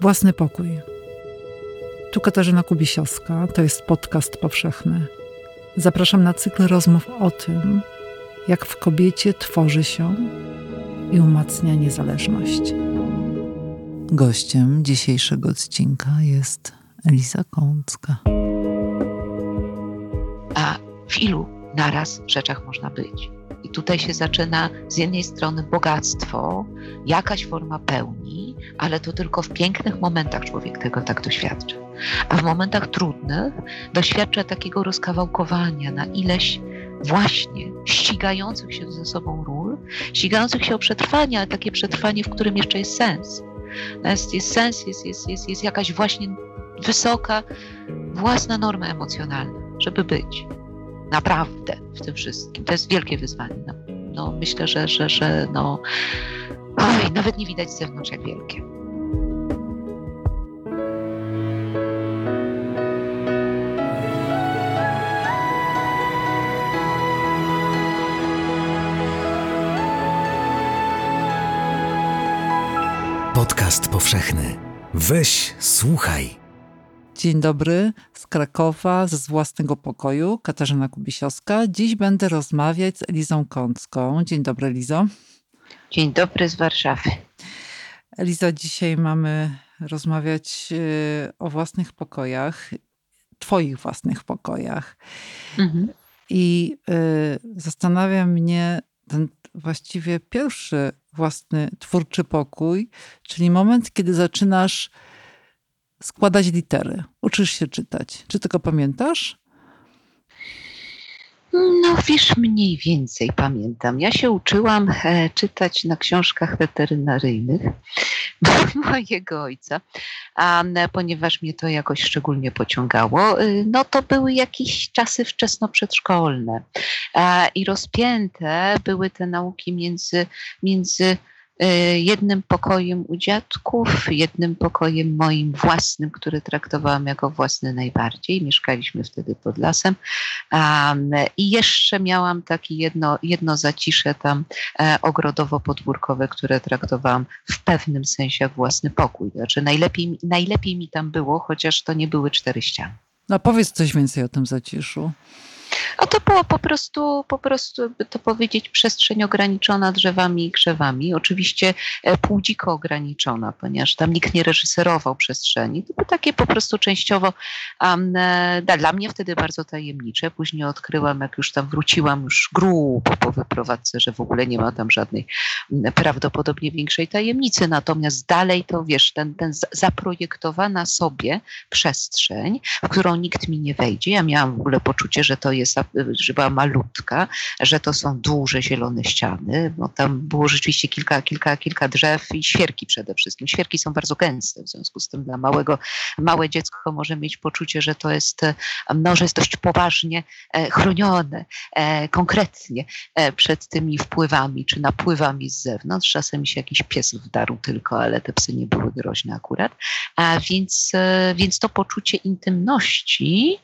Własny pokój. Tu Katarzyna Kubisiowska, to jest podcast powszechny. Zapraszam na cykl rozmów o tym, jak w kobiecie tworzy się i umacnia niezależność. Gościem dzisiejszego odcinka jest Eliza Kącka. A w ilu naraz rzeczach można być? I tutaj się zaczyna z jednej strony bogactwo, jakaś forma pełni, ale to tylko w pięknych momentach człowiek tego tak doświadcza. A w momentach trudnych doświadcza takiego rozkawałkowania na ileś właśnie ścigających się ze sobą ról, ścigających się o przetrwanie, ale takie przetrwanie, w którym jeszcze jest sens. Jest, jest sens, jest, jest, jest, jest jakaś właśnie wysoka własna norma emocjonalna, żeby być naprawdę w tym wszystkim. To jest wielkie wyzwanie. No, no myślę, że, że, że no, oj, nawet nie widać z zewnątrz, jak wielkie. Podcast powszechny. Weź, słuchaj. Dzień dobry z Krakowa, z własnego pokoju, Katarzyna Kubisiowska. Dziś będę rozmawiać z Elizą Kącką. Dzień dobry, Elizo. Dzień dobry z Warszawy. Eliza, dzisiaj mamy rozmawiać y, o własnych pokojach, Twoich własnych pokojach. Mhm. I y, zastanawia mnie ten właściwie pierwszy własny twórczy pokój, czyli moment, kiedy zaczynasz składać litery. Uczysz się czytać. Czy tego pamiętasz? No wiesz, mniej więcej pamiętam. Ja się uczyłam e, czytać na książkach weterynaryjnych mojego ojca, a ponieważ mnie to jakoś szczególnie pociągało, y, no to były jakieś czasy wczesno przedszkolne i rozpięte były te nauki między, między E, jednym pokojem u dziadków, jednym pokojem moim własnym, który traktowałam jako własny najbardziej. Mieszkaliśmy wtedy pod lasem. I jeszcze miałam takie jedno, jedno zacisze tam e, ogrodowo-podwórkowe, które traktowałam w pewnym sensie jak własny pokój. Znaczy najlepiej, najlepiej mi tam było, chociaż to nie były cztery ściany. No powiedz coś więcej o tym zaciszu. A to było po prostu, po prostu, by to powiedzieć, przestrzeń ograniczona drzewami i krzewami. Oczywiście e, półdziko ograniczona, ponieważ tam nikt nie reżyserował przestrzeni. To było takie po prostu częściowo um, dla mnie wtedy bardzo tajemnicze. Później odkryłam, jak już tam wróciłam już grubo po wyprowadzce, że w ogóle nie ma tam żadnej prawdopodobnie większej tajemnicy. Natomiast dalej to wiesz, ten, ten zaprojektowana sobie przestrzeń, w którą nikt mi nie wejdzie. Ja miałam w ogóle poczucie, że to jest że była malutka, że to są duże zielone ściany, bo tam było rzeczywiście kilka, kilka, kilka drzew i świerki przede wszystkim. Świerki są bardzo gęste, w związku z tym dla małego, małe dziecko może mieć poczucie, że to jest, no, że jest dość poważnie e, chronione, e, konkretnie e, przed tymi wpływami czy napływami z zewnątrz. Czasem się jakiś pies wdarł tylko, ale te psy nie były groźne akurat. A więc, więc to poczucie intymności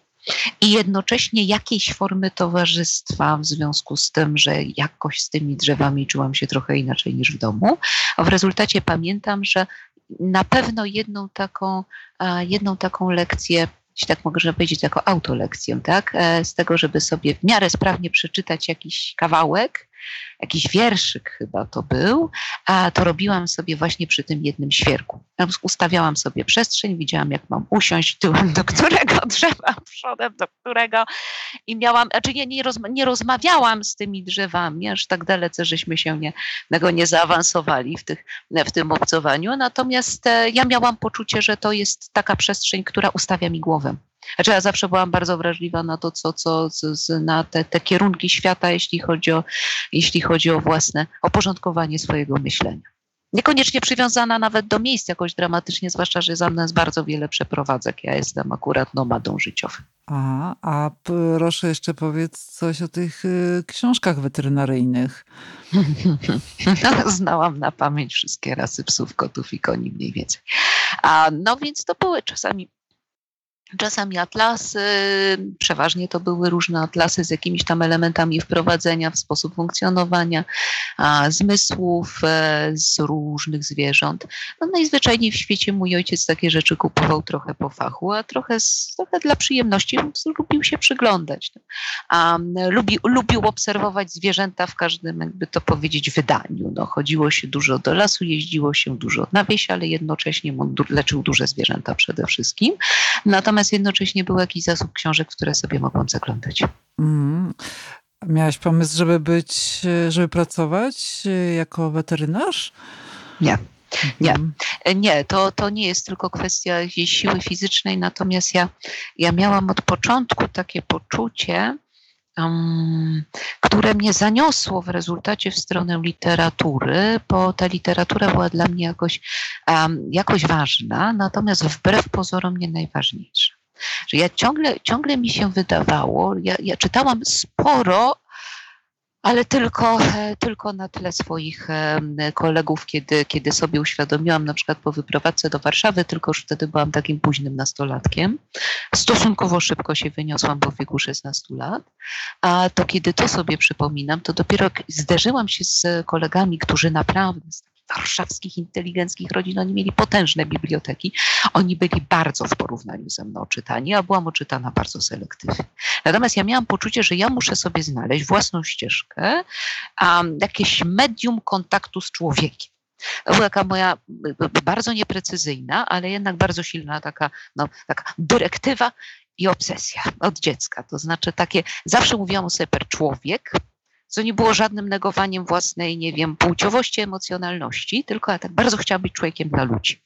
i jednocześnie jakiejś formy towarzystwa w związku z tym, że jakoś z tymi drzewami czułam się trochę inaczej niż w domu. A w rezultacie pamiętam, że na pewno jedną taką, jedną taką lekcję jeśli tak mogę powiedzieć, jako autolekcję, tak? E, z tego, żeby sobie w miarę sprawnie przeczytać jakiś kawałek, jakiś wierszyk chyba to był, a to robiłam sobie właśnie przy tym jednym świerku. Ustawiałam sobie przestrzeń, widziałam jak mam usiąść tyłem do którego drzewa, przodem do którego i miałam, znaczy nie, nie, rozma nie rozmawiałam z tymi drzewami, aż tak dalece, żeśmy się nie, nie zaawansowali w, tych, w tym obcowaniu, natomiast e, ja miałam poczucie, że to jest taka przestrzeń, która ustawia mi głowę. Znaczy ja zawsze byłam bardzo wrażliwa na to, co, co, na te, te kierunki świata, jeśli chodzi, o, jeśli chodzi o własne oporządkowanie swojego myślenia. Niekoniecznie przywiązana nawet do miejsc jakoś dramatycznie, zwłaszcza, że za mną jest bardzo wiele przeprowadzek. Ja jestem akurat nomadą życiowym. A, a proszę jeszcze powiedz coś o tych y, książkach weterynaryjnych. No, znałam na pamięć wszystkie rasy psów, kotów i koni mniej więcej. A, no więc to były czasami Czasami atlasy, przeważnie to były różne atlasy z jakimiś tam elementami wprowadzenia w sposób funkcjonowania a, zmysłów e, z różnych zwierząt. No najzwyczajniej w świecie mój ojciec takie rzeczy kupował trochę po fachu, a trochę, trochę dla przyjemności, lubił się przyglądać. A, lubi, lubił obserwować zwierzęta w każdym, jakby to powiedzieć, wydaniu. No, chodziło się dużo do lasu, jeździło się dużo na wieś, ale jednocześnie leczył duże zwierzęta przede wszystkim. Natomiast natomiast jednocześnie był jakiś zasób książek, które sobie mogłam zaglądać. Mm. Miałaś pomysł, żeby być, żeby pracować jako weterynarz? Nie. Nie, mhm. nie to, to nie jest tylko kwestia siły fizycznej, natomiast ja, ja miałam od początku takie poczucie, um, które mnie zaniosło w rezultacie w stronę literatury, bo ta literatura była dla mnie jakoś, um, jakoś ważna, natomiast wbrew pozorom nie najważniejsza. Że ja ciągle, ciągle mi się wydawało, ja, ja czytałam sporo ale tylko, e, tylko na tle swoich e, kolegów, kiedy, kiedy sobie uświadomiłam, na przykład po wyprowadzce do Warszawy, tylko już wtedy byłam takim późnym nastolatkiem. Stosunkowo szybko się wyniosłam, w wieku 16 lat. A to kiedy to sobie przypominam, to dopiero zderzyłam się z kolegami, którzy naprawdę warszawskich, inteligenckich rodzin, oni mieli potężne biblioteki. Oni byli bardzo w porównaniu ze mną czytani, a byłam oczytana bardzo selektywnie. Natomiast ja miałam poczucie, że ja muszę sobie znaleźć własną ścieżkę, um, jakieś medium kontaktu z człowiekiem. To była taka moja bardzo nieprecyzyjna, ale jednak bardzo silna taka, no, taka dyrektywa i obsesja od dziecka. To znaczy takie, zawsze mówiłam o sobie per człowiek, co nie było żadnym negowaniem własnej, nie wiem, płciowości, emocjonalności, tylko ja tak bardzo chciałam być człowiekiem dla ludzi.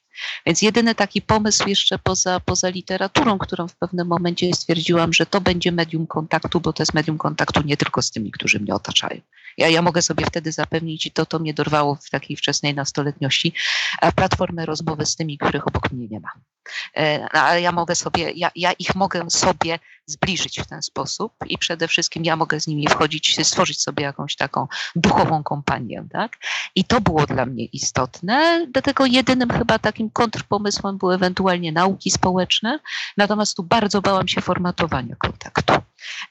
Więc jedyny taki pomysł jeszcze poza, poza literaturą, którą w pewnym momencie stwierdziłam, że to będzie medium kontaktu, bo to jest medium kontaktu nie tylko z tymi, którzy mnie otaczają. Ja, ja mogę sobie wtedy zapewnić, i to, to mnie dorwało w takiej wczesnej nastoletniości, platformę rozmowy z tymi, których obok mnie nie ma. Ale ja mogę sobie, ja, ja ich mogę sobie zbliżyć w ten sposób i przede wszystkim ja mogę z nimi wchodzić, stworzyć sobie jakąś taką duchową kompanię, tak? I to było dla mnie istotne, dlatego jedynym chyba takim kontrpomysłem były ewentualnie nauki społeczne, natomiast tu bardzo bałam się formatowania kontaktu.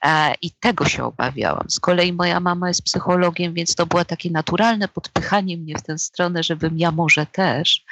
E, I tego się obawiałam. Z kolei moja mama jest psychologiem, więc to było takie naturalne podpychanie mnie w tę stronę, żebym ja może też.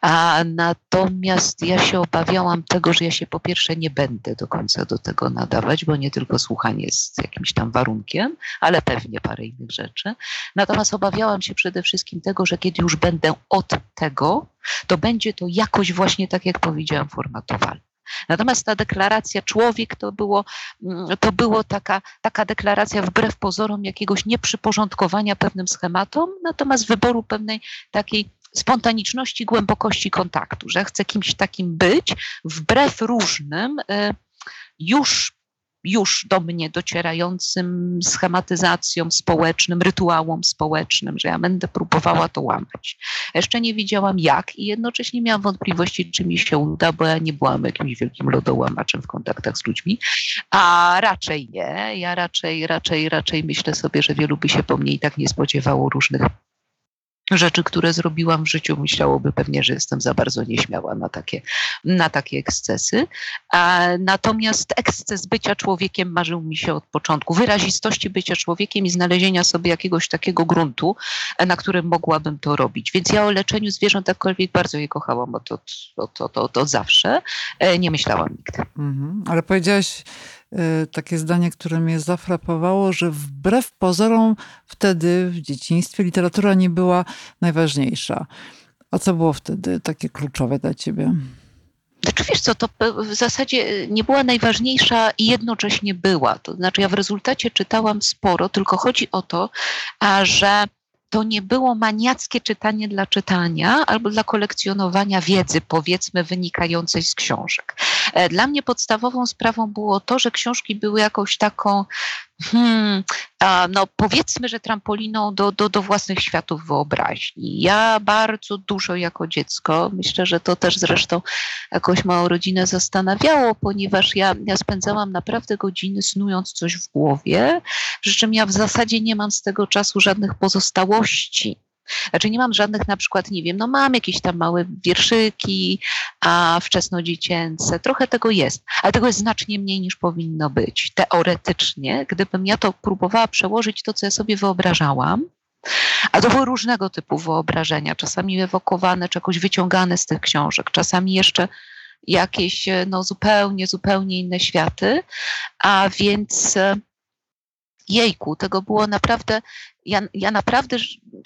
A natomiast ja się obawiałam tego, że ja się po pierwsze nie będę do końca do tego nadawać, bo nie tylko słuchanie jest jakimś tam warunkiem, ale pewnie parę innych rzeczy. Natomiast obawiałam się przede wszystkim tego, że kiedy już będę od tego, to będzie to jakoś właśnie tak, jak powiedziałam, formatowane. Natomiast ta deklaracja człowiek to było, mm, to było taka, taka deklaracja wbrew pozorom jakiegoś nieprzyporządkowania pewnym schematom, natomiast wyboru pewnej takiej spontaniczności, głębokości kontaktu, że chcę kimś takim być, wbrew różnym, y, już już do mnie docierającym schematyzacją społecznym, rytuałom społecznym, że ja będę próbowała to łamać. Jeszcze nie wiedziałam jak i jednocześnie miałam wątpliwości, czy mi się uda, bo ja nie byłam jakimś wielkim lodołamaczem w kontaktach z ludźmi, a raczej nie. Ja raczej, raczej, raczej myślę sobie, że wielu by się po mnie i tak nie spodziewało różnych rzeczy, które zrobiłam w życiu, myślałoby pewnie, że jestem za bardzo nieśmiała na takie, na takie ekscesy. A, natomiast eksces bycia człowiekiem marzył mi się od początku, wyrazistości bycia człowiekiem i znalezienia sobie jakiegoś takiego gruntu, na którym mogłabym to robić. Więc ja o leczeniu zwierząt jakkolwiek bardzo je kochałam od, od, od, od, od, zawsze. E, nie myślałam nigdy. Mhm. Ale powiedziałaś takie zdanie, które mnie zafrapowało, że wbrew pozorom wtedy w dzieciństwie literatura nie była najważniejsza. A co było wtedy takie kluczowe dla ciebie? Znaczy wiesz co, to w zasadzie nie była najważniejsza i jednocześnie była. To znaczy ja w rezultacie czytałam sporo, tylko chodzi o to, że to nie było maniackie czytanie dla czytania albo dla kolekcjonowania wiedzy, powiedzmy, wynikającej z książek. E, dla mnie podstawową sprawą było to, że książki były jakąś taką Hmm, no powiedzmy, że trampoliną do, do, do własnych światów wyobraźni. Ja bardzo dużo jako dziecko, myślę, że to też zresztą jakoś małą rodzinę zastanawiało, ponieważ ja, ja spędzałam naprawdę godziny snując coś w głowie, przy czym ja w zasadzie nie mam z tego czasu żadnych pozostałości Znaczy nie mam żadnych na przykład, nie wiem, no mam jakieś tam małe wierszyki, a wczesnodziecięce, trochę tego jest, ale tego jest znacznie mniej niż powinno być. Teoretycznie, gdybym ja to próbowała przełożyć to, co ja sobie wyobrażałam, a to były różnego typu wyobrażenia, czasami ewokowane czy jakoś wyciągane z tych książek, czasami jeszcze jakieś no, zupełnie, zupełnie inne światy, a więc jejku, tego było naprawdę ja, ja naprawdę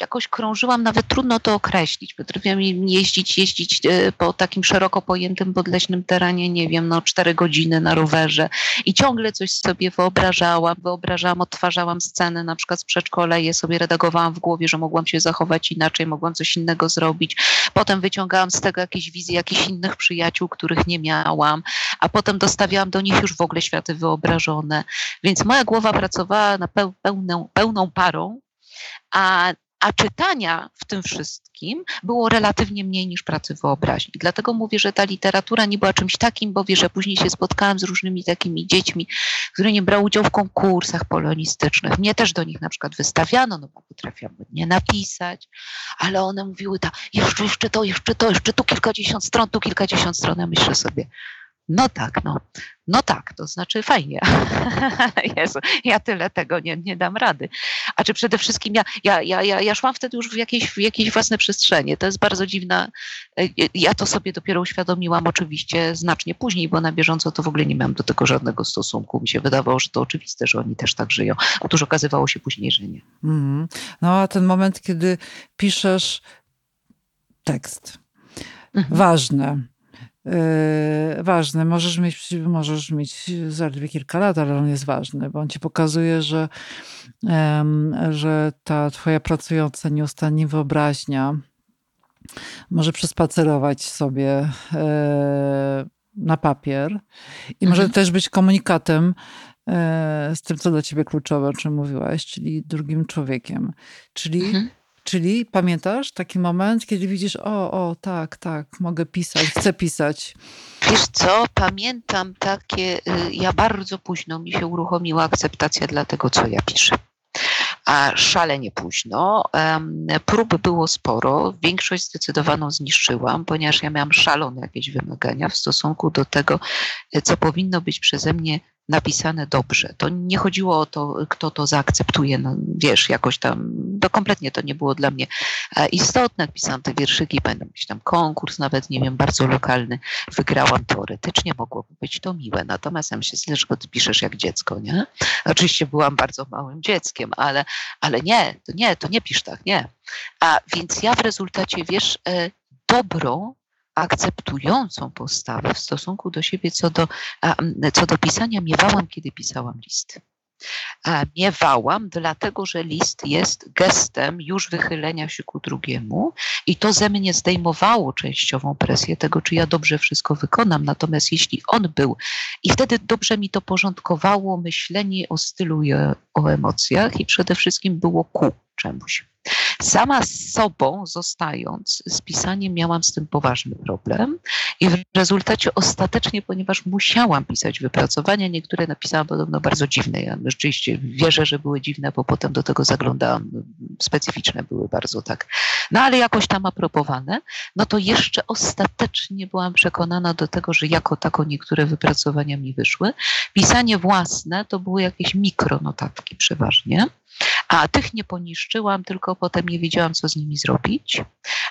jakoś krążyłam, nawet trudno to określić. Potrafiłam jeździć, jeździć e, po takim szeroko pojętym podleśnym terenie, nie wiem, no cztery godziny na rowerze i ciągle coś sobie wyobrażałam, wyobrażałam, odtwarzałam sceny na przykład z przedszkola je sobie redagowałam w głowie, że mogłam się zachować inaczej, mogłam coś innego zrobić. Potem wyciągałam z tego jakieś wizje jakichś innych przyjaciół, których nie miałam, a potem dostawiałam do nich już w ogóle światy wyobrażone. Więc moja głowa pracowała na pełną, pełną parą a, a czytania w tym wszystkim było relatywnie mniej niż pracy wyobraźni. Dlatego mówię, że ta literatura nie była czymś takim, bo wiesz, że później się spotkałam z różnymi takimi dziećmi, które nie brały udziału w konkursach polonistycznych. Mnie też do nich na przykład wystawiano, no bo potrafiłam nie napisać, ale one mówiły tak, jeszcze, jeszcze to, jeszcze to, jeszcze tu kilkadziesiąt stron, tu kilkadziesiąt stron. Ja myślę sobie, no tak, no, no tak, to znaczy fajnie. Jezu, ja tyle tego nie, nie dam rady. A czy przede wszystkim ja, ja, ja, ja, ja szłam wtedy już w jakieś, w jakieś własne przestrzenie. To jest bardzo dziwna. E, ja to sobie dopiero uświadomiłam oczywiście znacznie później, bo na bieżąco to w ogóle nie miałam do tego żadnego stosunku. Mi się wydawało, że to oczywiste, że oni też tak żyją. Otóż okazywało się później, że nie. Mm. No a ten moment, kiedy piszesz tekst, mhm. ważne Yy, ważny. Możesz mieć, możesz mieć zaledwie kilka lat, ale on jest ważny, bo on ci pokazuje, że, że ta twoja pracująca nieustannie wyobraźnia może przespacerować sobie e, na papier i może mhm. też być komunikatem e, z tym, co dla ciebie kluczowe, o czym mówiłaś, czyli drugim człowiekiem. Czyli mhm. Czyli pamiętasz taki moment, kiedy widzisz, o, o, tak, tak, mogę pisać, chcę pisać. Wiesz co, pamiętam takie, y, ja bardzo późno mi się uruchomiła akceptacja dla tego, co ja piszę. A szalenie późno. Prób było sporo, większość zdecydowaną zniszczyłam, ponieważ ja miałam szalone jakieś wymagania w stosunku do tego, co powinno być przeze mnie napisane dobrze. To nie chodziło o to, kto to zaakceptuje, no, wiesz, jakoś tam, to kompletnie to nie było dla mnie e, istotne. Pisałam te wierszyki, będę jakiś tam konkurs, nawet nie wiem, bardzo lokalny. Wygrałam teoretycznie, mogłoby być to miłe. Natomiast ja myślę, że ty piszesz jak dziecko, nie? Oczywiście byłam bardzo małym dzieckiem, ale, ale nie, to nie, to nie pisz tak, nie. A więc ja w rezultacie, wiesz, e, dobro akceptującą postawę w stosunku do siebie co do, co do pisania miewałam, kiedy pisałam listy. Miewałam, dlatego że list jest gestem już wychylenia się ku drugiemu i to ze mnie zdejmowało częściową presję tego, czy ja dobrze wszystko wykonam. Natomiast jeśli on był, i wtedy dobrze mi to porządkowało myślenie o stylu i o emocjach i przede wszystkim było ku czemuś. Sama z sobą zostając, z pisaniem miałam z tym poważny problem i w rezultacie ostatecznie, ponieważ musiałam pisać wypracowania, niektóre napisałam podobno bardzo dziwne. Ja rzeczywiście wierzę, że były dziwne, bo potem do tego zaglądałam. Specyficzne były bardzo tak. No ale jakoś tam apropowane. No to jeszcze ostatecznie byłam przekonana do tego, że jako tako niektóre wypracowania mi wyszły. Pisanie własne to były jakieś mikronotatki przeważnie. A tych nie poniszczyłam, tylko potem nie wiedziałam, co z nimi zrobić.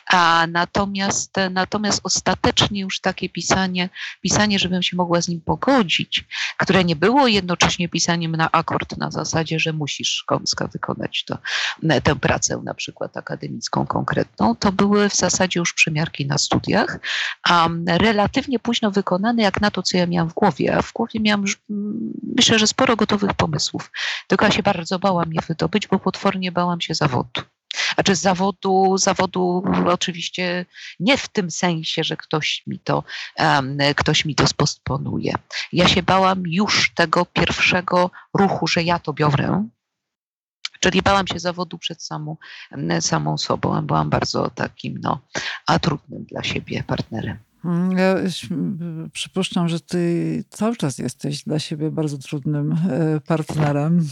A natomiast, natomiast ostatecznie już takie pisanie, pisanie, żebym się mogła z nim pogodzić, które nie było jednocześnie pisaniem na akord na zasadzie, że musisz kąska wykonać to, tę pracę na przykład akademicką konkretną, to były w zasadzie już przymiarki na studiach, a relatywnie późno wykonane jak na to, co ja miałam w głowie. A w głowie miałam już, myślę, że sporo gotowych pomysłów. Tylko ja się bardzo bałam je wydobyć, bo potwornie bałam się zawodu. Znaczy zawodu, zawodu oczywiście nie w tym sensie, że ktoś mi to, um, ktoś mi to spostponuje. Ja się bałam już tego pierwszego ruchu, że ja to biorę, Czyli bałam się zawodu przed samą, samą sobą. Byłam bardzo takim no, a trudnym dla siebie partnerem. Mm, ja przypuszczam, że ty cały czas jesteś dla siebie bardzo trudnym e, partnerem.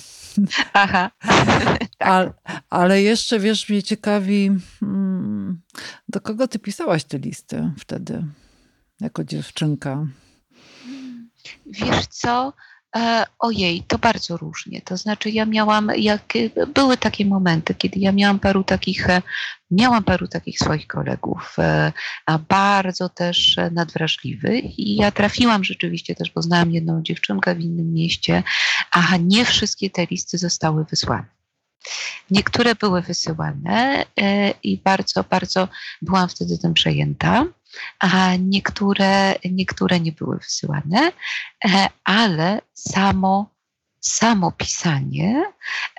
Aha. tak. ale, ale jeszcze wiesz, mnie ciekawi, mm, do kogo ty pisałaś te listy wtedy, jako dziewczynka? Wiesz co? E, ojej, to bardzo różnie. To znaczy, ja miałam, jak, były takie momenty, kiedy ja miałam paru takich, e, miałam paru takich swoich kolegów, e, bardzo też nadwrażliwych i ja trafiłam rzeczywiście też, poznałam jedną dziewczynkę w innym mieście, a nie wszystkie te listy zostały wysłane. Niektóre były wysyłane i bardzo, bardzo byłam wtedy tym przejęta a niektóre, niektóre nie były wysyłane, e, ale samo, samo pisanie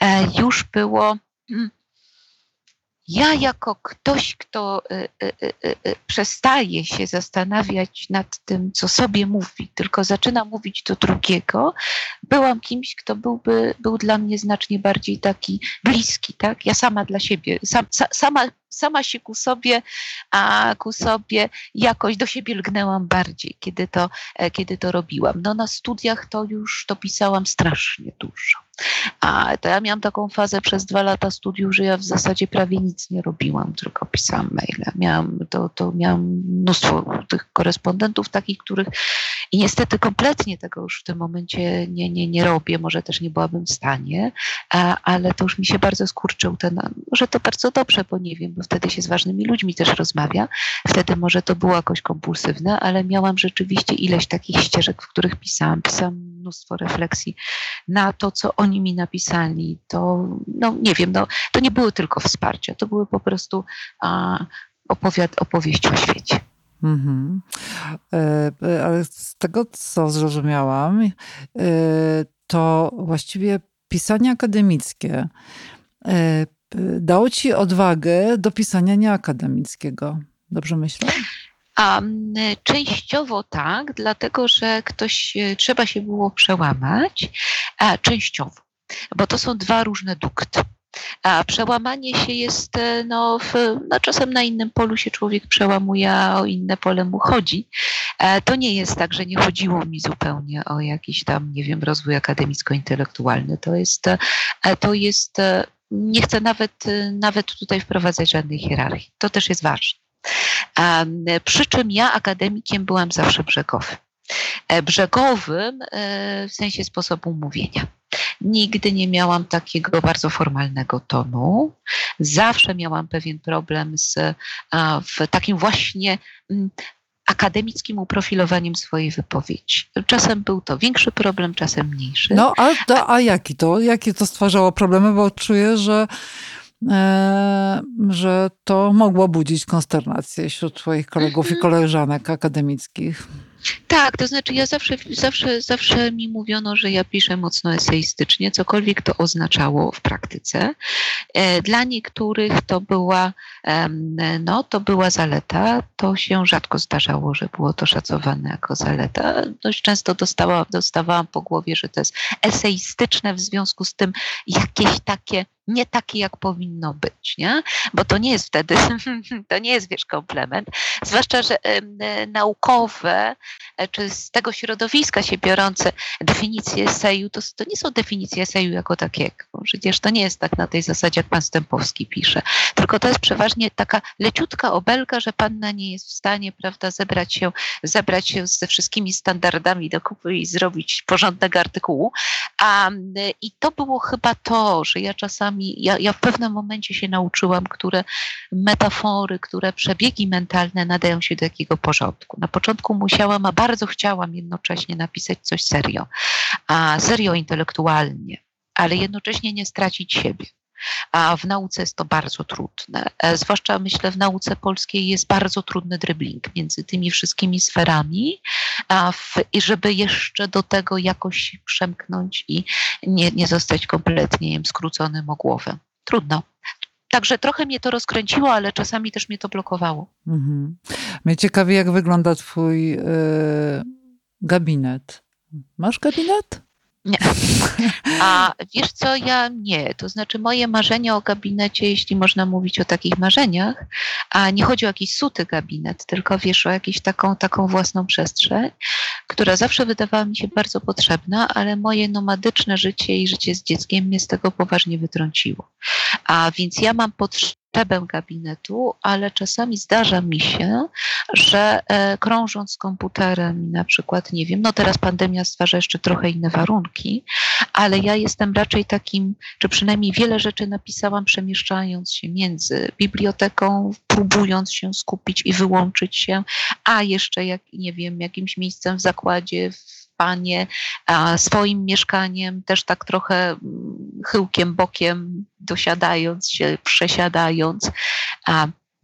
e, już było. Hmm, ja, jako ktoś, kto y, przestaje się zastanawiać nad tym, co sobie mówi, tylko zaczyna mówić do drugiego, byłam kimś, kto byłby, był dla mnie znacznie bardziej taki bliski, tak? Ja sama dla siebie, sam, sama sama się ku sobie, a ku sobie jakoś do siebie lgnęłam bardziej, kiedy to, e, kiedy to robiłam. No na studiach to już to pisałam strasznie dużo. A to ja miałam taką fazę przez dwa lata studiów, że ja w zasadzie prawie nic nie robiłam, tylko pisałam maile. Miałam, to, to miałam mnóstwo tych korespondentów takich, których i niestety kompletnie tego już w tym momencie nie, nie, nie robię, może też nie byłabym w stanie, ale to już mi się bardzo skurczył ten, może to bardzo dobrze, bo nie wiem, bo wtedy się z ważnymi ludźmi też rozmawia, wtedy może to było jakoś kompulsywne, ale miałam rzeczywiście ileś takich ścieżek, w których pisałam, pisałam mnóstwo refleksji na to, co oni mi napisali, to no nie wiem, no, to nie było tylko wsparcie, to były po prostu a, opowiad, opowieści o świecie. Mhm. E, e, ale z tego, co zrozumiałam, e, to właściwie pisanie akademickie dało ci odwagę do pisania nieakademickiego. Dobrze myślę? Um, częściowo tak, dlatego że ktoś trzeba się było przełamać, a częściowo, bo to są dwa różne dukty. A przełamanie się jest, e, no, w, no czasem na innym polu się człowiek przełamuje, a o inne pole mu chodzi. E, to nie jest tak, że nie chodziło mi zupełnie o jakiś tam, nie wiem, rozwój akademicko-intelektualny. To jest, to jest, nie chcę nawet, nawet tutaj wprowadzać żadnej hierarchii. To też jest ważne. Przy czym ja akademikiem byłam zawsze brzegowym. Brzegowym w sensie sposobu mówienia. Nigdy nie miałam takiego bardzo formalnego tonu. Zawsze miałam pewien problem z w takim właśnie mm, akademickim uprofilowaniem swojej wypowiedzi. Czasem był to większy problem, czasem mniejszy. No, a, to, a jaki to? Jakie to stwarzało problemy? Bo czuję, że e, że to mogło budzić konsternację wśród twoich kolegów i mhm. koleżanek akademickich. Tak, to znaczy ja zawsze, zawsze, zawsze mi mówiono, że ja piszę mocno eseistycznie, cokolwiek to oznaczało w praktyce. E, dla niektórych to była, no, to była zaleta. To się rzadko zdarzało, że było to szacowane jako zaleta. Dość często dostała, dostawałam po głowie, że to jest eseistyczne w związku z tym jakieś takie nie takie, jak powinno być, nie? Bo to nie jest wtedy, to nie jest, wiesz, komplement. Zwłaszcza, że y, naukowe, e, czy z tego środowiska się biorące definicje eseju, to, to nie są definicje eseju jako takiego. Przecież to nie jest tak na tej zasadzie, jak pan Stępowski pisze. Tylko to jest przeważnie taka leciutka obelga, że panna nie jest w stanie, prawda, zebrać się, zebrać się ze wszystkimi standardami do kupy i zrobić porządnego artykułu. A, I to było chyba to, że ja czasami ja, ja w pewnym momencie się nauczyłam, które metafory, które przebiegi mentalne nadają się do jakiego porządku. Na początku musiałam, a bardzo chciałam jednocześnie napisać coś serio, a serio intelektualnie, ale jednocześnie nie stracić siebie. A w nauce jest to bardzo trudne. E, zwłaszcza myślę, w nauce polskiej jest bardzo trudny dribbling między tymi wszystkimi sferami, w, i żeby jeszcze do tego jakoś przemknąć i nie, nie zostać kompletnie skróconym o głowę. Trudno. Także trochę mnie to rozkręciło, ale czasami też mnie to blokowało. Mhm. Mnie ciekawi, jak wygląda Twój yy, gabinet. Masz gabinet? Nie. A wiesz co, ja nie. To znaczy moje marzenia o gabinecie, jeśli można mówić o takich marzeniach, a nie chodzi o jakiś suty gabinet, tylko wiesz o jakąś taką, taką własną przestrzeń, która zawsze wydawała mi się bardzo potrzebna, ale moje nomadyczne życie i życie z dzieckiem mnie z tego poważnie wytrąciło. A więc ja mam potrzebę potrzebę gabinetu, ale czasami zdarza mi się, że e, krążąc komputerem, na przykład, nie wiem, no teraz pandemia stwarza jeszcze trochę inne warunki, ale ja jestem raczej takim, czy przynajmniej wiele rzeczy napisałam przemieszczając się między biblioteką, próbując się skupić i wyłączyć się, a jeszcze jak, nie wiem, jakimś miejscem w zakładzie, w panie swoim mieszkaniem, też tak trochę mm, chyłkiem, bokiem, dosiadając się, przesiadając.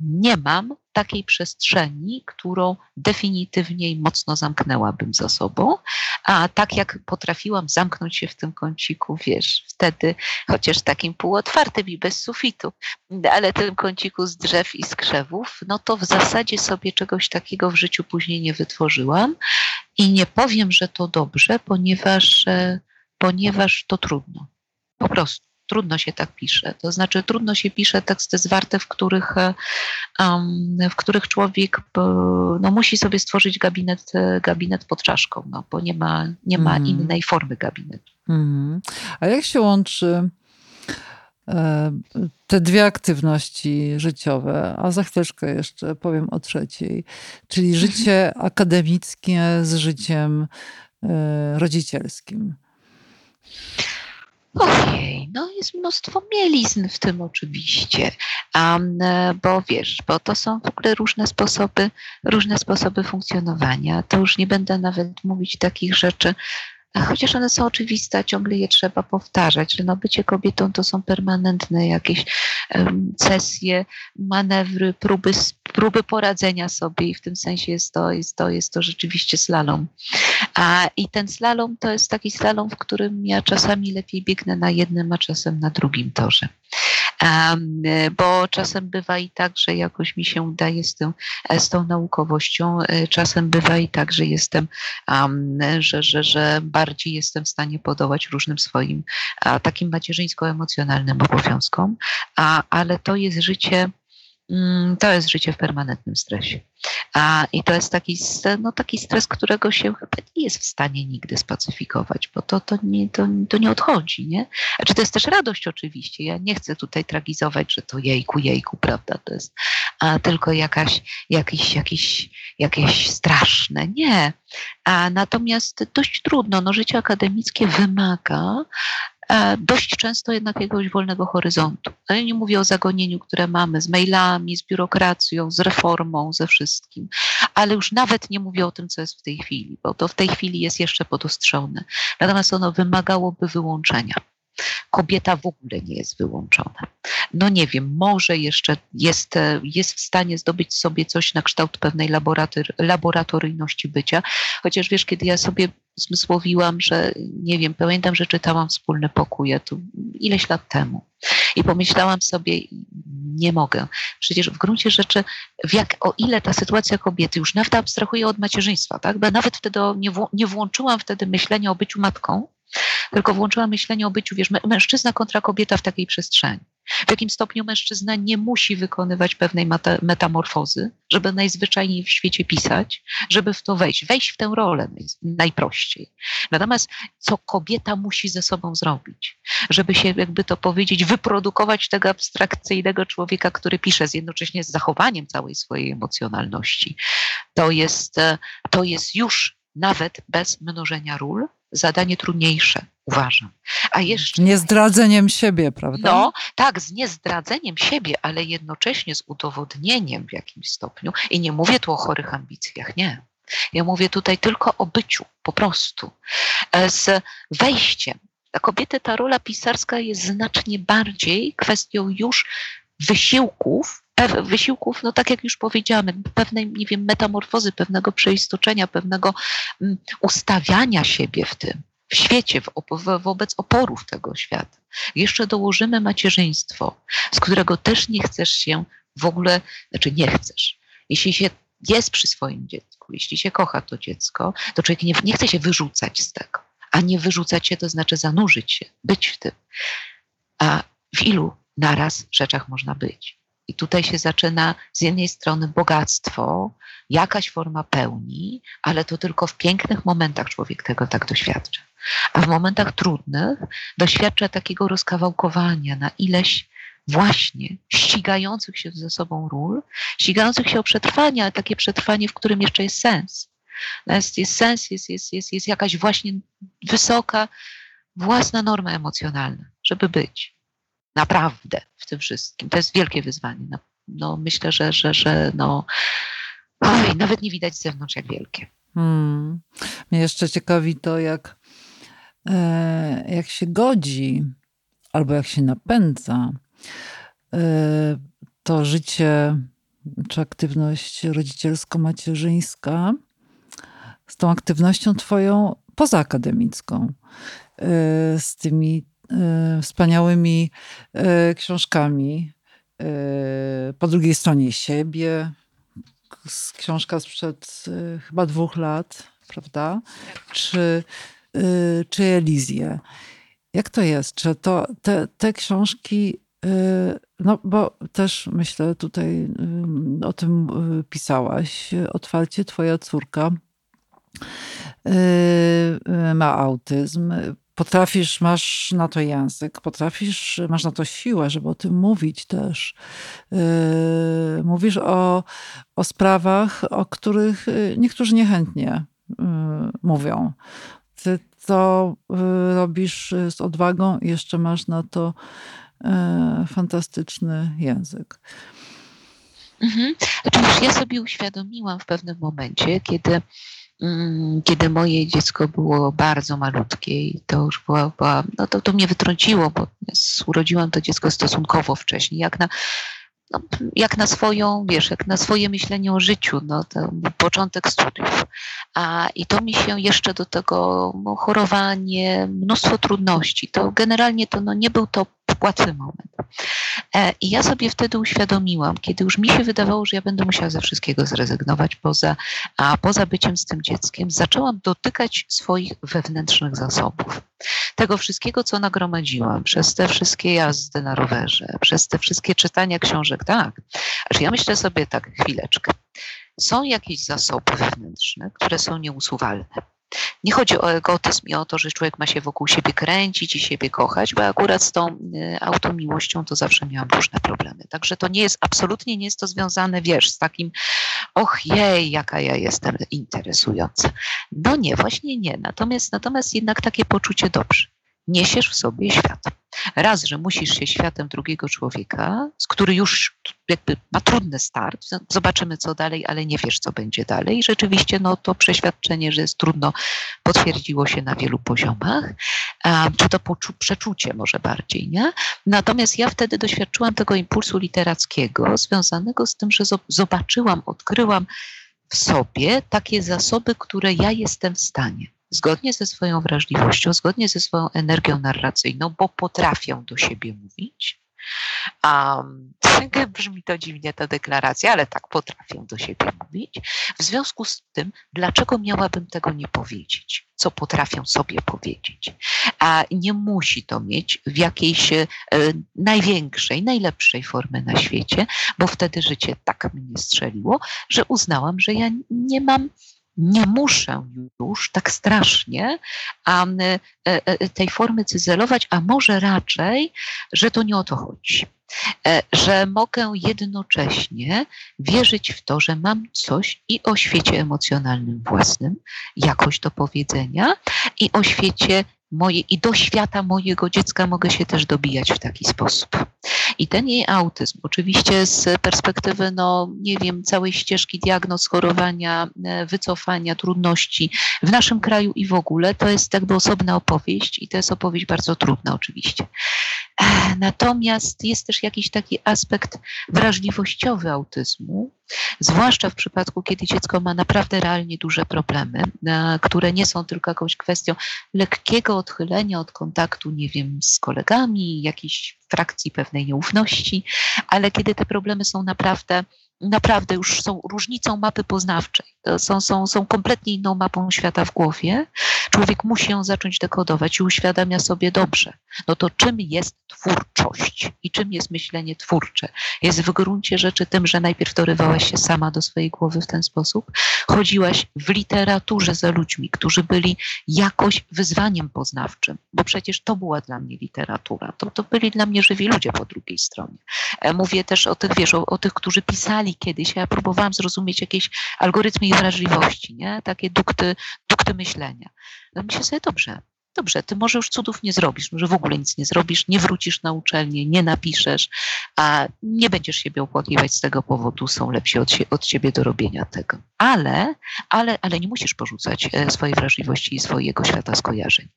Nie mam takiej przestrzeni, którą definitywnie i mocno zamknęłabym za sobą, a tak jak potrafiłam zamknąć się w tym kąciku, wiesz, wtedy, chociaż takim półotwartym i bez sufitu, ale tym kąciku z drzew i z krzewów, no to w zasadzie sobie czegoś takiego w życiu później nie wytworzyłam. I nie powiem, że to dobrze, ponieważ, e, ponieważ to trudno. Po prostu trudno się tak pisze. To znaczy, trudno się pisze teksty zwarte, w których, um, w których człowiek no, musi sobie stworzyć gabinet, gabinet pod czaszką, no, bo nie ma, nie ma mm. innej formy gabinetu. Mm. A jak się łączy e, te dwie aktywności życiowe, a za chwileczkę jeszcze powiem o trzeciej, czyli życie akademickie z życiem e, rodzicielskim. Ojej, no jest mnóstwo mielizn w tym oczywiście, um, bo wiesz, bo to są w ogóle różne sposoby, różne sposoby funkcjonowania. To już nie będę nawet mówić takich rzeczy, chociaż one są oczywiste, ciągle je trzeba powtarzać, że no bycie kobietą to są permanentne jakieś um, sesje, manewry, próby, próby poradzenia sobie i w tym sensie jest to, jest to, jest to rzeczywiście slalom. A, I ten slalom to jest taki slalom, w którym ja czasami lepiej biegnę na jednym, a czasem na drugim torze. Bo czasem bywa i tak, że jakoś mi się udaje z tą, z tą naukowością, e, czasem bywa i tak, że jestem, że, że, że bardziej jestem w stanie podołać różnym swoim takim macierzyńsko-emocjonalnym obowiązkom, ale to jest życie Mm, to jest życie w permanentnym stresie. A, I to jest taki, no, taki stres, którego się chyba nie jest w stanie nigdy spacyfikować, bo to, to, nie, to, to nie odchodzi. Nie? Znaczy, to jest też radość oczywiście. Ja nie chcę tutaj tragizować, że to jejku, jejku, prawda? To jest a, tylko jakaś, jakiś, jakiś, jakieś straszne. Nie. A, natomiast dość trudno. No, życie akademickie wymaga dość często jednak jakiegoś wolnego horyzontu. No ja nie mówię o zagonieniu, które mamy z mailami, z biurokracją, z reformą, ze wszystkim, ale już nawet nie mówię o tym, co jest w tej chwili, bo to w tej chwili jest jeszcze podostrzone. Natomiast ono wymagałoby wyłączenia kobieta w ogóle nie jest wyłączona. No nie wiem, może jeszcze jest, e, jest w stanie zdobyć sobie coś na kształt pewnej laboratoryjności bycia, chociaż wiesz, kiedy ja sobie zmysłowiłam, że nie wiem, pamiętam, że czytałam Wspólny Pokój, tu ileś lat temu i pomyślałam sobie, nie mogę. Przecież w gruncie rzeczy, w jak, o ile ta sytuacja kobiety, już nawet abstrahuje od macierzyństwa, tak? bo nawet wtedy nie, nie włączyłam wtedy myślenia o byciu matką, tylko włączyła myślenie o byciu, wiesz, mężczyzna kontra kobieta w takiej przestrzeni. W jakim stopniu mężczyzna nie musi wykonywać pewnej metamorfozy, żeby najzwyczajniej w świecie pisać, żeby w to wejść, wejść w tę rolę najprościej. Natomiast co kobieta musi ze sobą zrobić, żeby się, jakby to powiedzieć, wyprodukować tego abstrakcyjnego człowieka, który pisze z jednocześnie z zachowaniem całej swojej emocjonalności. To jest, e, to jest już nawet bez mnożenia ról, zadanie trudniejsze, uważam. A jeszcze. Niezdradzeniem siebie, prawda? No, tak, z niezdradzeniem siebie, ale jednocześnie z udowodnieniem w jakimś stopniu. I nie mówię tu o chorych ambicjach, nie. Ja mówię tutaj tylko o byciu, po prostu. E, z wejściem. Dla kobiety ta rola pisarska jest znacznie bardziej kwestią już wysiłków, wysiłków, no tak jak już powiedziałam, pewnej, nie wiem, metamorfozy, pewnego przeistoczenia, pewnego mm, ustawiania siebie w tym, w świecie, w, wo, wobec oporów tego świata. Jeszcze dołożymy macierzyństwo, z którego też nie chcesz się w ogóle, znaczy nie chcesz. Jeśli się jest przy swoim dziecku, jeśli się kocha to dziecko, to człowiek nie, nie chce się wyrzucać z tego a nie wyrzucać się, to znaczy zanurzyć się, być w tym. A w ilu naraz rzeczach można być? I tutaj się zaczyna z jednej strony bogactwo, jakaś forma pełni, ale to tylko w pięknych momentach człowiek tego tak doświadcza. A w momentach trudnych doświadcza takiego rozkawałkowania na ileś właśnie ścigających się ze sobą ról, ścigających się o przetrwanie, ale takie przetrwanie, w którym jeszcze jest sens. Jest, jest sens, jest, jest, jest, jest jakaś właśnie wysoka, własna norma emocjonalna, żeby być. Naprawdę w tym wszystkim. To jest wielkie wyzwanie. No, no myślę, że, że, że no, oj, nawet nie widać z zewnątrz, jak wielkie. Hmm. Mnie jeszcze ciekawi to, jak, e, jak się godzi albo jak się napędza e, to życie czy aktywność rodzicielsko-macierzyńska z tą aktywnością twoją pozaakademicką, e, z tymi wspaniałymi e, książkami. Po drugiej stronie siebie, książka sprzed chyba dwóch lat, prawda? Czy, czy Elizję. Jak to jest? Czy to, te, te książki no, bo też myślę, tutaj o tym pisałaś otwarcie. Twoja córka ma autyzm, potrafisz, masz na to język, potrafisz, masz na to siłę, żeby o tym mówić też. Yy, mówisz o, o sprawach, o których yy, niektórzy niechętnie mówią. Ty to robisz z odwagą i jeszcze masz na to fantastyczny język. Mhm. Znaczy ja sobie uświadomiłam w pewnym momencie, kiedy kiedy moje dziecko było bardzo malutkie i to już była, była no to, to mnie wytrąciło, bo urodziłam to dziecko stosunkowo wcześniej, jak na, no, jak na swoją, wiesz, jak na swoje myślenie o życiu, no, to początek studiów. A, I to mi się jeszcze do tego no, chorowanie, mnóstwo trudności. To generalnie to no, nie był to łatwy moment. E, I ja sobie wtedy uświadomiłam, kiedy już mi się wydawało, że ja będę musiała ze wszystkiego zrezygnować poza, a poza byciem z tym dzieckiem, zaczęłam dotykać swoich wewnętrznych zasobów. Tego wszystkiego, co nagromadziłam przez te wszystkie jazdy na rowerze, przez te wszystkie czytania książek, tak. Aż ja myślę sobie tak, chwileczkę. Są jakieś zasoby wewnętrzne, które są nieusuwalne. Nie chodzi o egotyzm i o to, że człowiek ma się wokół siebie kręcić i siebie kochać, bo akurat z tą y, automiłością to zawsze miałam różne problemy. Także to nie jest, absolutnie nie jest to związane, wiesz, z takim och jej, jaka ja jestem interesująca. No nie, właśnie nie. Natomiast, natomiast jednak takie poczucie dobrze niesiesz w sobie świat. Raz, że musisz się światem drugiego człowieka, z który już jakby ma trudny start, zobaczymy co dalej, ale nie wiesz co będzie dalej. I rzeczywiście no, to przeświadczenie, że jest trudno, potwierdziło się na wielu poziomach, czy to przeczucie może bardziej, nie? Natomiast ja wtedy doświadczyłam tego impulsu literackiego związanego z tym, że zobaczyłam, odkryłam w sobie takie zasoby, które ja jestem w stanie zgodnie ze swoją wrażliwością, zgodnie ze swoją energią narracyjną, bo potrafią do siebie mówić. Um, brzmi to dziwnie ta deklaracja, ale tak potrafią do siebie mówić. W związku z tym, dlaczego miałabym tego nie powiedzieć? Co potrafią sobie powiedzieć? A nie musi to mieć w jakiejś e, największej, najlepszej formie na świecie, bo wtedy życie tak mnie strzeliło, że uznałam, że ja nie mam nie muszę już tak strasznie um, tej formy cyzelować, a może raczej, że to nie o to chodzi. Że mogę jednocześnie wierzyć w to, że mam coś i o świecie emocjonalnym własnym, jakoś do powiedzenia, i o świecie moje, i do świata mojego dziecka mogę się też dobijać w taki sposób. I ten jej autyzm, oczywiście z perspektywy, no nie wiem, całej ścieżki diagnoz, chorowania, e, wycofania, trudności w naszym kraju i w ogóle, to jest jakby osobna opowieść i to jest opowieść bardzo trudna oczywiście. Natomiast jest też jakiś taki aspekt wrażliwościowy autyzmu, zwłaszcza w przypadku, kiedy dziecko ma naprawdę realnie duże problemy, które nie są tylko jakąś kwestią lekkiego odchylenia od kontaktu, nie wiem, z kolegami, jakiejś frakcji pewnej nieufności, ale kiedy te problemy są naprawdę naprawdę już są różnicą mapy poznawczej. Są, są, są kompletnie inną mapą świata w głowie. Człowiek musi ją zacząć dekodować i uświadamia sobie dobrze. No to czym jest twórczość i czym jest myślenie twórcze? Jest w gruncie rzeczy tym, że najpierw dorywałaś się sama do swojej głowy w ten sposób, chodziłaś w literaturze za ludźmi, którzy byli jakoś wyzwaniem poznawczym, bo przecież to była dla mnie literatura. To, to byli dla mnie żywi ludzie po drugiej stronie. E, mówię też o tych, wiesz, o, o tych, którzy pisali kiedyś. Ja próbowałam zrozumieć jakieś algorytmy ich wrażliwości, nie? takie dukty, dukty myślenia. No myślę sobie, dobrze, dobrze, ty może już cudów nie zrobisz, może w ogóle nic nie zrobisz, nie wrócisz na uczelnię, nie napiszesz, a nie będziesz siebie opłakiwać z tego powodu, są lepsi od, od ciebie do robienia tego. Ale, ale, ale nie musisz porzucać e, swojej wrażliwości i swojego świata skojarzeń.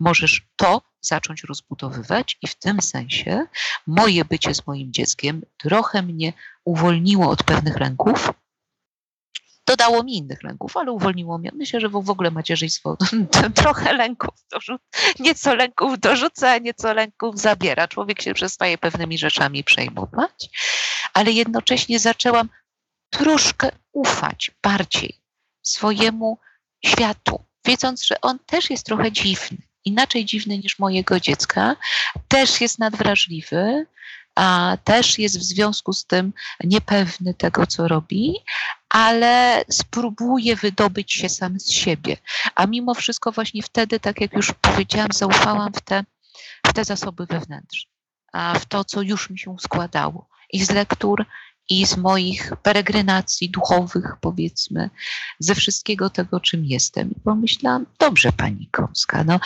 Możesz to zacząć rozbudowywać i w tym sensie moje bycie z moim dzieckiem trochę mnie uwolniło od pewnych lęków, dodało mi innych lęków, ale uwolniło mnie. Myślę, że w ogóle macierzyństwo trochę lęków dorzuca, nieco lęków dorzuca, nieco lęków zabiera. Człowiek się przestaje pewnymi rzeczami przejmować, ale jednocześnie zaczęłam troszkę ufać bardziej swojemu światu, wiedząc, że on też jest trochę dziwny, inaczej dziwny niż mojego dziecka, też jest nadwrażliwy, a też jest w związku z tym niepewny tego, co robi, ale spróbuje wydobyć się sam z siebie. A mimo wszystko właśnie wtedy, tak jak już powiedziałam, zaufałam w te, w te zasoby wewnętrzne, a w to, co już mi się składało. I z lektur, i z moich peregrinacji duchowych, powiedzmy, ze wszystkiego tego, czym jestem. I pomyślałam, dobrze, pani Kąska, no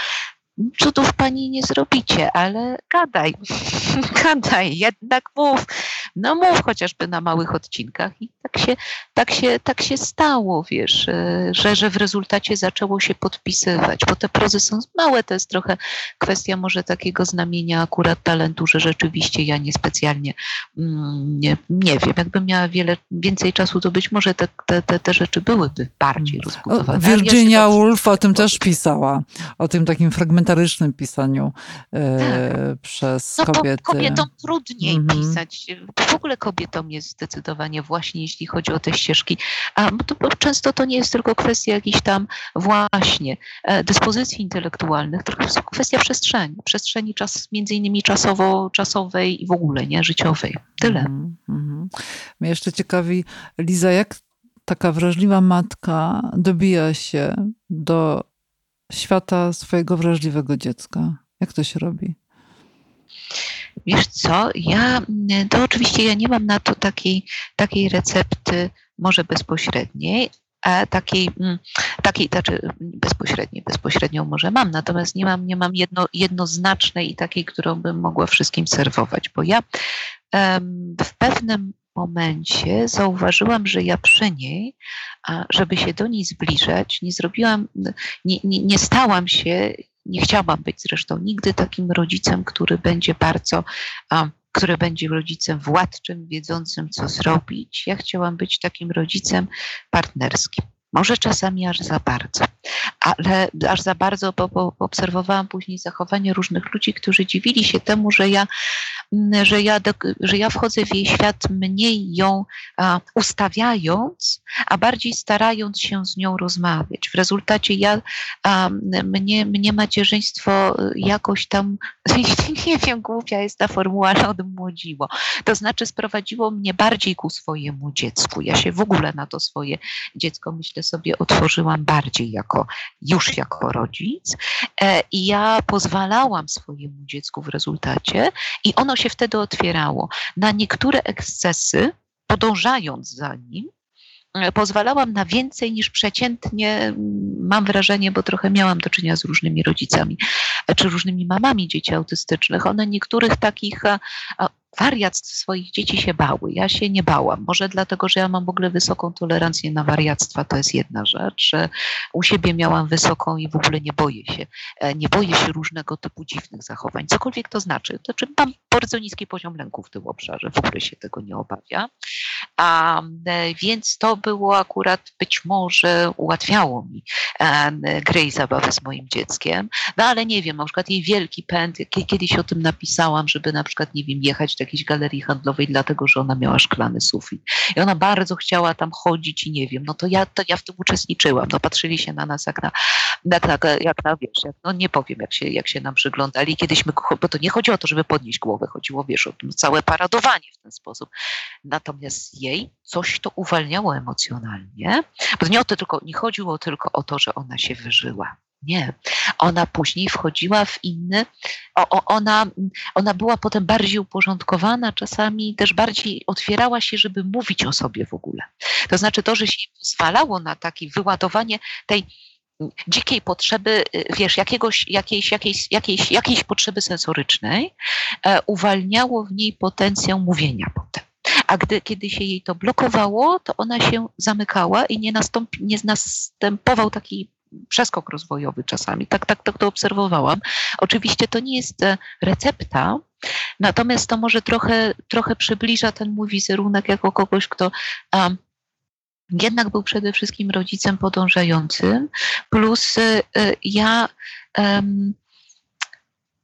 cudów pani nie zrobicie, ale gadaj, gadaj, jednak mów, no mów chociażby na małych odcinkach i tak się, tak się, tak się stało, wiesz, e, że, że w rezultacie zaczęło się podpisywać, bo te prozy są małe, to jest trochę kwestia może takiego znamienia akurat talentu, że rzeczywiście ja niespecjalnie mm, nie, nie wiem, jakbym miała wiele, więcej czasu, to być może te, te, te, te rzeczy byłyby bardziej rozbudowane. Virginia ja Woolf o tym też pisała, o tym takim fragmentarycznym pisaniu e, tak. przez no, kobiety. Kobietom trudniej -hmm. pisać, w ogóle kobietom jest zdecydowanie właśnie, jeśli chodzi o te ścieżki. A to, często to nie jest tylko kwestia jakichś tam właśnie e, dyspozycji intelektualnych, tylko kwestia przestrzeni. Przestrzeni czas, między innymi czasowo, czasowej i w ogóle nie życiowej. Tyle. Mm. Mnie jeszcze ciekawi, Liza, jak taka wrażliwa matka dobija się do świata swojego wrażliwego dziecka? Jak to się robi? Wiesz co, ja to oczywiście ja nie mam na to takiej, takiej recepty może bezpośredniej, a takiej, mm, takiej znaczy bezpośredniej, bezpośrednią może mam, natomiast nie mam, nie mam jedno, jednoznacznej i takiej, którą bym mogła wszystkim serwować, bo ja w pewnym momencie zauważyłam, że ja przy niej, żeby się do niej zbliżać, nie zrobiłam, nie, nie, nie stałam się nie chciałam być zresztą nigdy takim rodzicem, który będzie bardzo, który będzie rodzicem władczym, wiedzącym, co zrobić. Ja chciałam być takim rodzicem partnerskim. Może czasami aż za bardzo, ale aż za bardzo, bo, bo obserwowałam później zachowanie różnych ludzi, którzy dziwili się temu, że ja że ja, że ja wchodzę w jej świat mniej ją ustawiając, a bardziej starając się z nią rozmawiać. W rezultacie ja, mnie, mnie macierzyństwo jakoś tam, nie wiem, głupia jest ta formuła, ale odmłodziło. To znaczy sprowadziło mnie bardziej ku swojemu dziecku. Ja się w ogóle na to swoje dziecko, myślę sobie, otworzyłam bardziej jako, już jako rodzic e, i ja pozwalałam swojemu dziecku w rezultacie i ono się wtedy otwierało na niektóre ekscesy, podążając za nim, e, pozwalałam na więcej niż przeciętnie, mam wrażenie, bo trochę miałam do czynienia z różnymi rodzicami e, czy różnymi mamami dzieci autystycznych. One niektórych takich wariactw swoich dzieci się bały. Ja się nie bałam. Może dlatego, że ja mam w ogóle wysoką tolerancję na wariactwa, to jest jedna rzecz. U siebie miałam wysoką i w ogóle nie boję się. E, nie boję się różnego typu dziwnych zachowań. Cokolwiek to znaczy. To znaczy mam bardzo niski poziom lęku w tym obszarze. W ogóle się tego nie obawia. A więc to było akurat być może ułatwiało mi gry i zabawy z moim dzieckiem. No ale nie wiem, na przykład jej wielki pęd, kiedyś o tym napisałam, żeby na przykład, nie wiem, jechać do jakiejś galerii handlowej, dlatego że ona miała szklany sufit. I ona bardzo chciała tam chodzić i nie wiem, no to ja, to ja w tym uczestniczyłam. No patrzyli się na nas jak na, jak na, jak na wiesz, jak, no nie powiem, jak się, jak się nam przyglądali. Kiedyś my, bo to nie chodzi o to, żeby podnieść głowę, chodziło, wiesz, o tym całe paradowanie w ten sposób. Natomiast jej coś to uwalniało emocjonalnie, bo nie, o to tylko, nie chodziło tylko o to, że ona się wyżyła. Nie. Ona później wchodziła w inny, o, o, ona, ona była potem bardziej uporządkowana, czasami też bardziej otwierała się, żeby mówić o sobie w ogóle. To znaczy to, że się pozwalało na takie wyładowanie tej dzikiej potrzeby, y, wiesz, jakiegoś, jakiejś, jakiejś, jakiejś, jakiejś potrzeby sensorycznej, e, uwalniało w niej potencjał mówienia potem. A gdy, kiedy się jej to blokowało, to ona się zamykała i nie, nastąpi, nie następował taki przeskok rozwojowy czasami. Tak, tak, tak to obserwowałam. Oczywiście to nie jest e, recepta, natomiast to może trochę, trochę przybliża ten mój wizerunek jako kogoś, kto um, jednak był przede wszystkim rodzicem podążającym, plus y, ja um,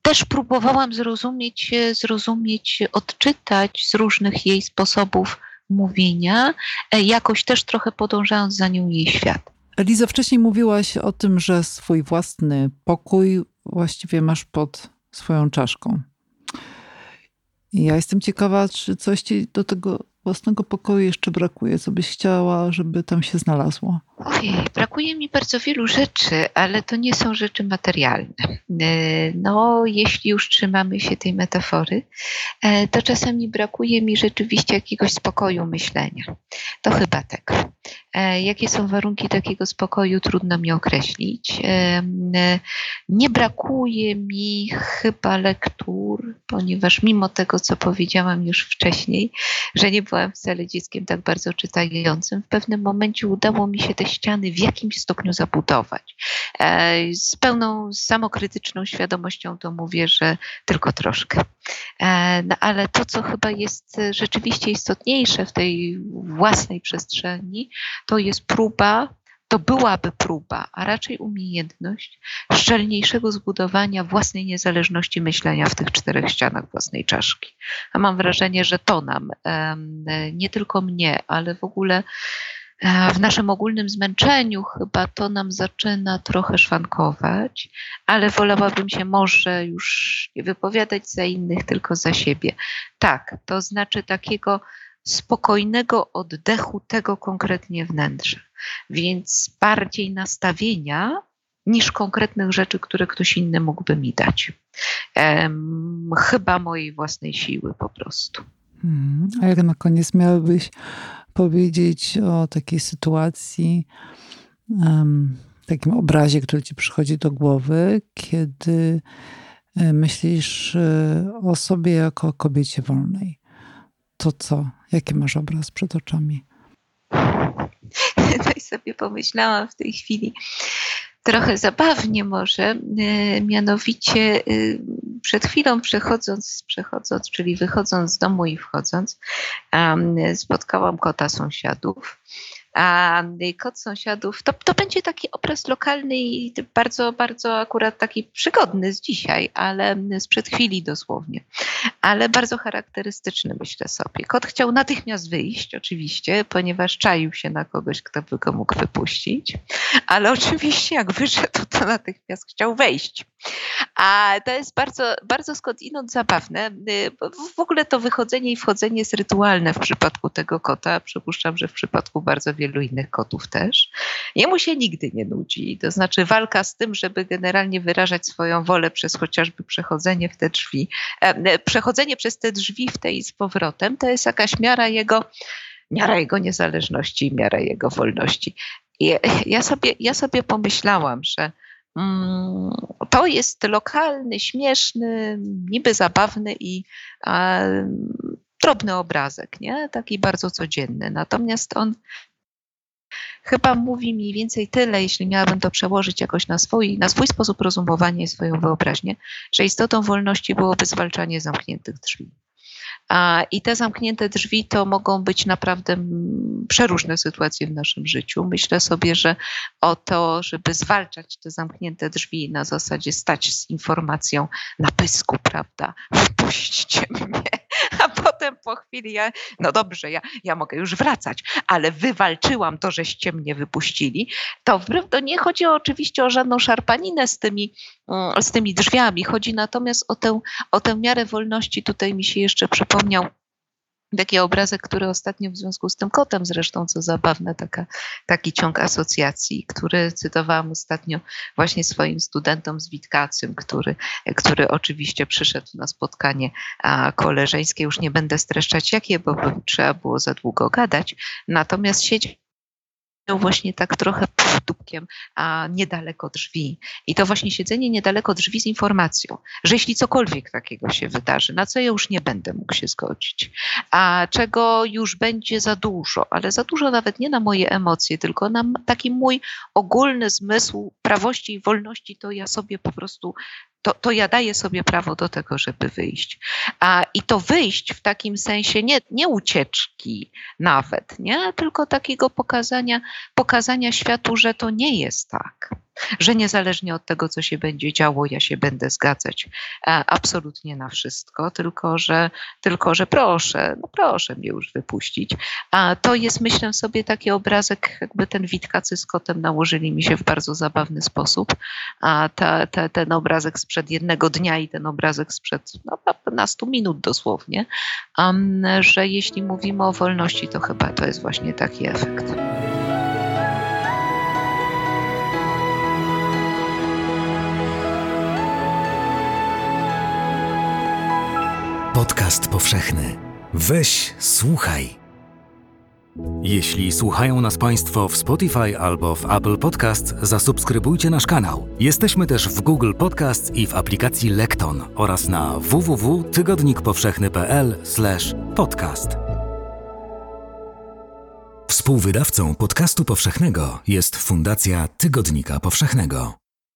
też próbowałam zrozumieć, zrozumieć, odczytać z różnych jej sposobów mówienia, jakoś też trochę podążając za nią jej świat. Eliza, wcześniej mówiłaś o tym, że swój własny pokój właściwie masz pod swoją czaszką. I ja jestem ciekawa, czy coś ci do tego własnego pokoju jeszcze brakuje? Co byś chciała, żeby tam się znalazło? Ojej, brakuje mi bardzo wielu rzeczy, ale to nie są rzeczy materialne. E, no, jeśli już trzymamy się tej metafory, e, to czasami brakuje mi rzeczywiście jakiegoś spokoju myślenia. To chyba tak. E, jakie są warunki takiego spokoju, trudno mi określić. Nie brakuje mi chyba lektur, ponieważ mimo tego, co powiedziałam już wcześniej, że nie byłam wcale dzieckiem tak bardzo czytającym, w pewnym momencie udało mi się te ściany w jakimś stopniu zabudować. E, z pełną samokrytyczną świadomością to mówię, że tylko troszkę. E, no, ale to, co chyba jest rzeczywiście istotniejsze w tej własnej przestrzeni, to jest próba to byłaby próba, a raczej umiejętność szczelniejszego zbudowania własnej niezależności myślenia w tych czterech ścianach własnej czaszki. A mam wrażenie, że to nam, nie tylko mnie, ale w ogóle e, w naszym ogólnym zmęczeniu chyba to nam zaczyna trochę szwankować, ale wolałabym się może już nie wypowiadać za innych, tylko za siebie. Tak, to znaczy takiego spokojnego oddechu tego konkretnie wnętrza. Więc bardziej nastawienia niż konkretnych rzeczy, które ktoś inny mógłby mi dać. Um, chyba mojej własnej siły po prostu. Hmm. A jak na koniec miałbyś powiedzieć o takiej sytuacji, takim obrazie, który ci przychodzi do głowy, kiedy e, myślisz e, o sobie jako o kobiecie wolnej? To co? Jaki masz obraz przed oczami? No i sobie pomyślałam w tej chwili trochę zabawnie może, e, mianowicie przed chwilą przechodząc, przechodząc, czyli wychodząc z domu i wchodząc, spotkałam kota sąsiadów a kot sąsiadów, to, to będzie taki obraz lokalny i bardzo, bardzo akurat taki przygodny z dzisiaj, ale sprzed chwili dosłownie, ale bardzo charakterystyczny myślę sobie. Kot chciał natychmiast wyjść oczywiście, ponieważ czaił się na kogoś, kto by go mógł wypuścić, ale oczywiście jak wyszedł, to natychmiast chciał wejść. A to jest bardzo, bardzo skądinąd zabawne. W ogóle to wychodzenie i wchodzenie jest rytualne w przypadku tego kota. Przypuszczam, że w przypadku bardzo wielu innych kotów też. Jemu się nigdy nie nudzi. To znaczy walka z tym, żeby generalnie wyrażać swoją wolę przez chociażby przechodzenie w te drzwi, e, przechodzenie przez te drzwi w tej z powrotem, to jest jakaś miara jego, miara jego niezależności, miara jego wolności. I ja sobie, ja sobie pomyślałam, że mm, to jest lokalny, śmieszny, niby zabawny i a, drobny obrazek, nie? taki bardzo codzienny. Natomiast on chyba mówi mniej więcej tyle, jeśli miałabym to przełożyć jakoś na swój, na swój sposób rozumowania i swoją wyobraźnię, że istotą wolności byłoby zwalczanie zamkniętych drzwi. I te zamknięte drzwi to mogą być naprawdę przeróżne sytuacje w naszym życiu. Myślę sobie, że o to, żeby zwalczać te zamknięte drzwi na zasadzie stać z informacją na pysku, prawda? Wpuśćcie mnie. A potem po chwili ja, no dobrze, ja, ja mogę już wracać, ale wywalczyłam to, żeście mnie wypuścili. To, to nie chodzi oczywiście o żadną szarpaninę z tymi, mm, z tymi drzwiami. Chodzi natomiast o tę, o tę miarę wolności. Tutaj mi się jeszcze przypomniał taki obrazek, który ostatnio w związku z tym kotem zresztą, co zabawne, taka, taki ciąg asocjacji, który cytowałam ostatnio właśnie swoim studentom z Witkacym, który, który oczywiście przyszedł na spotkanie koleżeńskie. Już nie będę streszczać jakie, bo trzeba było za długo gadać. Natomiast siedział właśnie tak trochę dupkiem, a niedaleko drzwi. I to właśnie siedzenie niedaleko drzwi z informacją, że jeśli cokolwiek takiego się wydarzy, na co ja już nie będę mógł się zgodzić, a czego już będzie za dużo, ale za dużo nawet nie na moje emocje, tylko na taki mój ogólny zmysł prawości i wolności, to ja sobie po prostu to, to ja daję sobie prawo do tego, żeby wyjść. A, I to wyjść w takim sensie nie, nie ucieczki nawet, nie? tylko takiego pokazania, pokazania światu, że to nie jest tak że niezależnie od tego, co się będzie działo, ja się będę zgadzać e, absolutnie na wszystko, tylko że, tylko że proszę, no proszę mnie już wypuścić. A to jest, myślę sobie, taki obrazek, jakby ten Witkacy z kotem nałożyli mi się w bardzo zabawny sposób. A ta, ta, ten obrazek sprzed jednego dnia i ten obrazek sprzed no, 15 minut dosłownie, um, że jeśli mówimy o wolności, to chyba to jest właśnie taki efekt. Podcast powszechny. Weź, słuchaj. Jeśli słuchają nas Państwo w Spotify albo w Apple Podcast, zasubskrybujcie nasz kanał. Jesteśmy też w Google Podcast i w aplikacji Lekton oraz na www.tygodnikpowszechny.pl/podcast. Współwydawcą podcastu powszechnego jest Fundacja Tygodnika Powszechnego.